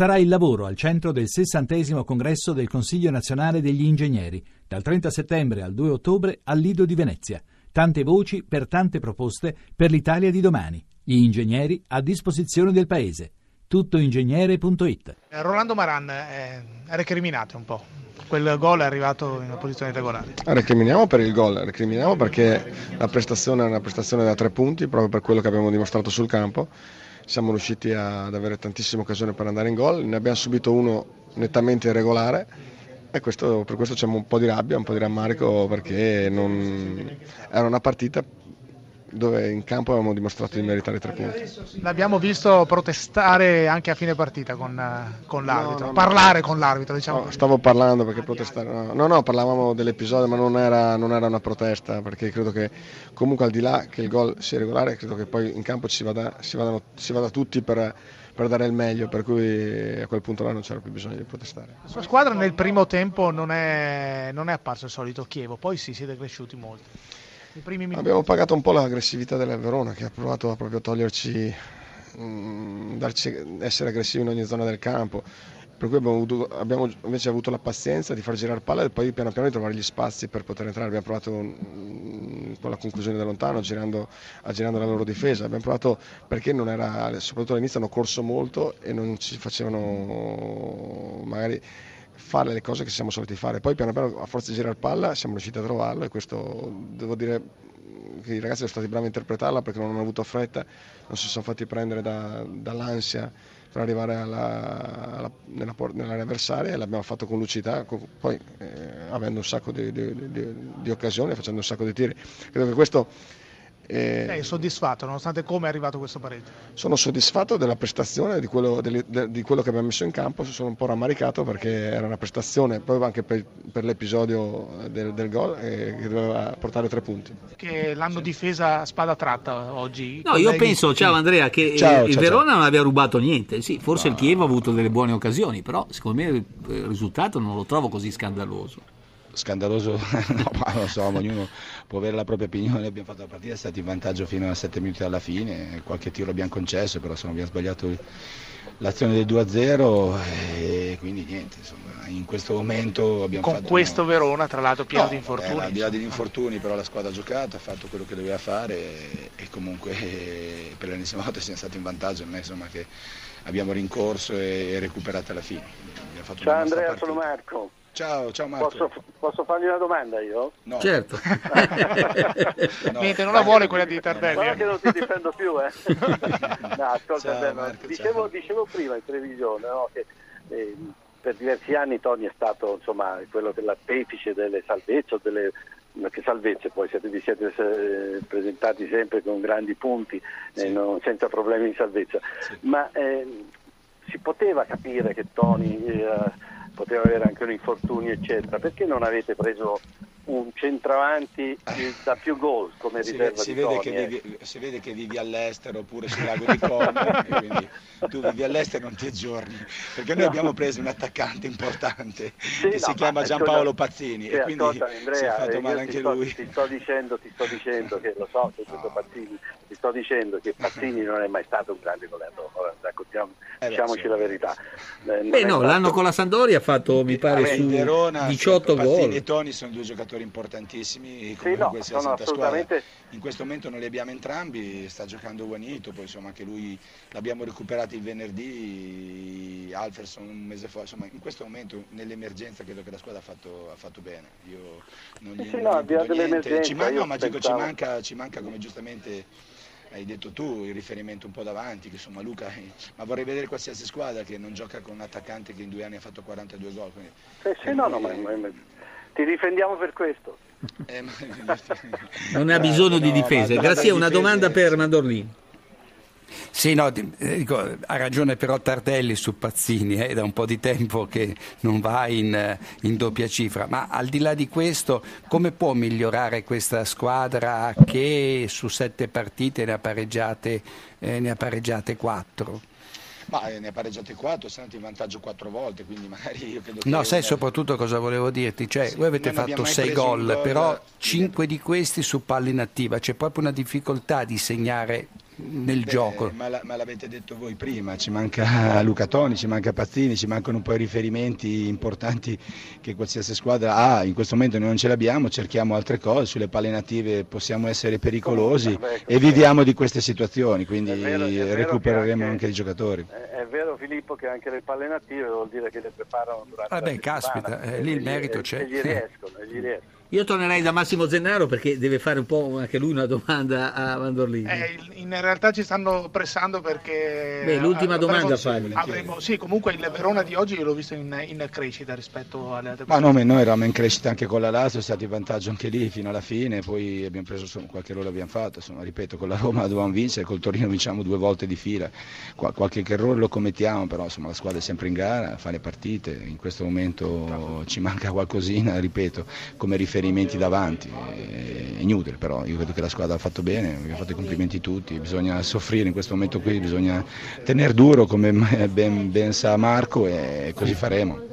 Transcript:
sarà il lavoro al centro del 60 congresso del Consiglio nazionale degli ingegneri, dal 30 settembre al 2 ottobre al Lido di Venezia. Tante voci per tante proposte per l'Italia di domani. Gli ingegneri a disposizione del Paese. Tuttoingegnere.it Rolando Maran, eh, recriminate un po'. Quel gol è arrivato in una posizione regolare. Recriminiamo per il gol, recriminiamo perché la prestazione è una prestazione da tre punti, proprio per quello che abbiamo dimostrato sul campo. Siamo riusciti ad avere tantissime occasioni per andare in gol, ne abbiamo subito uno nettamente irregolare e questo, per questo c'è un po' di rabbia, un po' di rammarico perché non... era una partita dove in campo avevamo dimostrato di meritare tre punti. L'abbiamo visto protestare anche a fine partita con, con l'arbitro, no, no, parlare no. con l'arbitro. Diciamo stavo parlando perché protestare. No, no, parlavamo dell'episodio, ma non era, non era, una protesta perché credo che comunque al di là che il gol sia regolare, credo che poi in campo ci vada, si, vadano, si vada tutti per, per dare il meglio, per cui a quel punto là non c'era più bisogno di protestare. La sua squadra nel primo tempo non è, non è apparso il solito Chievo, poi sì, siete cresciuti molto. Abbiamo pagato un po' l'aggressività della Verona che ha provato a proprio toglierci, mh, mm, darci, essere aggressivi in ogni zona del campo. Per cui abbiamo, avuto, abbiamo, invece avuto la pazienza di far girare palla e poi piano piano di trovare gli spazi per poter entrare. Abbiamo provato mm, con la conclusione da lontano, girando, aggirando la loro difesa. Abbiamo provato perché non era, soprattutto all'inizio hanno corso molto e non ci facevano magari fare le cose che siamo soliti fare. Poi piano piano a forza di girare palla siamo riusciti a trovarlo e questo devo dire che i ragazzi sono stati bravi a interpretarla perché non hanno avuto fretta, non si sono fatti prendere da, dall'ansia per arrivare alla, alla, nella, nell'area avversaria e l'abbiamo fatto con lucidità, poi eh, avendo un sacco di, di, di, di occasioni, facendo un sacco di tiri. Credo che questo e Lei è soddisfatto nonostante come è arrivato questo pareggio? Sono soddisfatto della prestazione, di quello, di, di quello, che abbiamo messo in campo, sono un po' rammaricato perché era una prestazione proprio anche per, per l'episodio del, del gol eh, che doveva portare tre punti. Che l'hanno sì. difesa a spada tratta oggi? No, io penso, ciao Andrea, che ciao, il ciao, Verona ciao. non abbia rubato niente, sì, forse no. il Chievo ha avuto delle buone occasioni, però secondo me il risultato non lo trovo così scandaloso scandaloso, no, ma lo so, ognuno può avere la propria opinione, abbiamo fatto la partita, è stato in vantaggio fino a 7 minuti alla fine, qualche tiro abbiamo concesso, però insomma, abbiamo sbagliato l'azione del 2-0 e quindi niente, insomma, in questo momento abbiamo Con fatto... Con questo una... Verona tra l'altro pieno no, di infortuni. Eh, al di là degli infortuni però la squadra ha giocato, ha fatto quello che doveva fare e, e comunque eh, per l'ennesima volta siamo stati in vantaggio, non è insomma che abbiamo rincorso e, e recuperato alla fine. Ciao Andrea, sono Marco. Ciao, ciao Marco. Posso, posso, fargli una domanda io? No. Certo. no, Niente, non la vuole quella di Tardelli. Guarda che non ti difendo più, eh. no, ascolta, ciao, Marco, dicevo, dicevo, prima in televisione no, che eh, per diversi anni Tony è stato insomma, quello dell'artefice delle salvezze o delle che salvezze poi siete, vi siete eh, presentati sempre con grandi punti eh, sì. non, senza problemi di salvezza sì. ma eh, si poteva capire che Tony eh, poteva avere anche un infortunio eccetera, perché non avete preso un centravanti da più gol come si riserva si di vede, Tony, che vivi, si vede che vivi all'estero oppure sul lago di Como quindi tu vivi all'estero e non ti aggiorni perché noi no. abbiamo preso un attaccante importante sì, che no, si chiama Giampaolo Pazzini sì, e quindi Andrea, si è fatto male anche ti lui sto, ti sto dicendo, ti sto dicendo che lo so che no. Pazzini ti sto dicendo che Pazzini non è mai stato un grande goleatore raccontiamo, eh diciamoci sì. la verità eh, Beh no, stato... l'anno con la Sandoria ha fatto mi pare Vabbè, su Verona, 18 gol Pazzini e Toni sono due giocatori giocatori importantissimi comunque sì, no, sono assolutamente... in questo momento non li abbiamo entrambi sta giocando Juanito poi insomma anche lui l'abbiamo recuperato il venerdì Alferson un mese fa insomma in questo momento nell'emergenza credo che la squadra ha fatto, ha fatto bene. Io non gli, sì, non no, niente. ci manca, ma dico, ci, manca, ci manca come giustamente hai detto tu il riferimento un po' davanti, che insomma Luca, ma vorrei vedere qualsiasi squadra che non gioca con un attaccante che in due anni ha fatto 42 gol. Quindi, sì, sì, no, no, ma, ma, ti difendiamo per questo. Eh, non ha bisogno di difesa. Grazie, una domanda per Mandorlini. Sì, no, eh, dico, ha ragione però Tardelli su Pazzini, è eh, da un po' di tempo che non va in, eh, in, doppia cifra, ma al di là di questo come può migliorare questa squadra che su sette partite ne ha pareggiate, eh, ne ha pareggiate quattro? Ma ne ha pareggiate 4, siamo andati in vantaggio 4 volte, quindi magari io credo No, sai soprattutto cosa volevo dirti? Cioè, sì, voi avete fatto 6 gol, però 5 di questi su palla inattiva, c'è proprio una difficoltà di segnare nel Beh, gioco. Ma, la, ma, l'avete detto voi prima, ci manca Luca Toni, ci manca Pazzini, ci mancano un po' i riferimenti importanti che qualsiasi squadra ha, in questo momento noi non ce l'abbiamo, cerchiamo altre cose, sulle palle native possiamo essere pericolosi Comunque, e viviamo di queste situazioni, quindi vero, recupereremo anche, anche, i giocatori. È, è, vero Filippo che anche le palle native vuol dire che le preparano durante Vabbè, la caspita, eh, lì il merito c'è. E gli riescono, e gli riescono. Io tornerei da Massimo Zennaro perché deve fare un po' anche lui una domanda a Mandorlini. Eh, in realtà ci stanno pressando perché... Beh, l'ultima domanda avremo, avremo, Sì, comunque il Verona di oggi io l'ho visto in, in crescita rispetto alle altre Ma no, noi eravamo in crescita anche con la Lazio, è stato in vantaggio anche lì fino alla fine, poi abbiamo preso insomma, qualche errore abbiamo fatto, insomma, ripeto, con la Roma dovevamo vincere, col Torino vinciamo due volte di fila, Qua, qualche errore lo commettiamo, però insomma, la squadra è sempre in gara, fa le partite, in questo momento ci manca qualcosina, ripeto, come riferimenti davanti. complimenti. È inutile, però io credo che la squadra ha fatto bene, abbiamo fatto i complimenti tutti, bisogna soffrire in questo momento qui, bisogna tenere duro come ben, ben sa Marco e così faremo.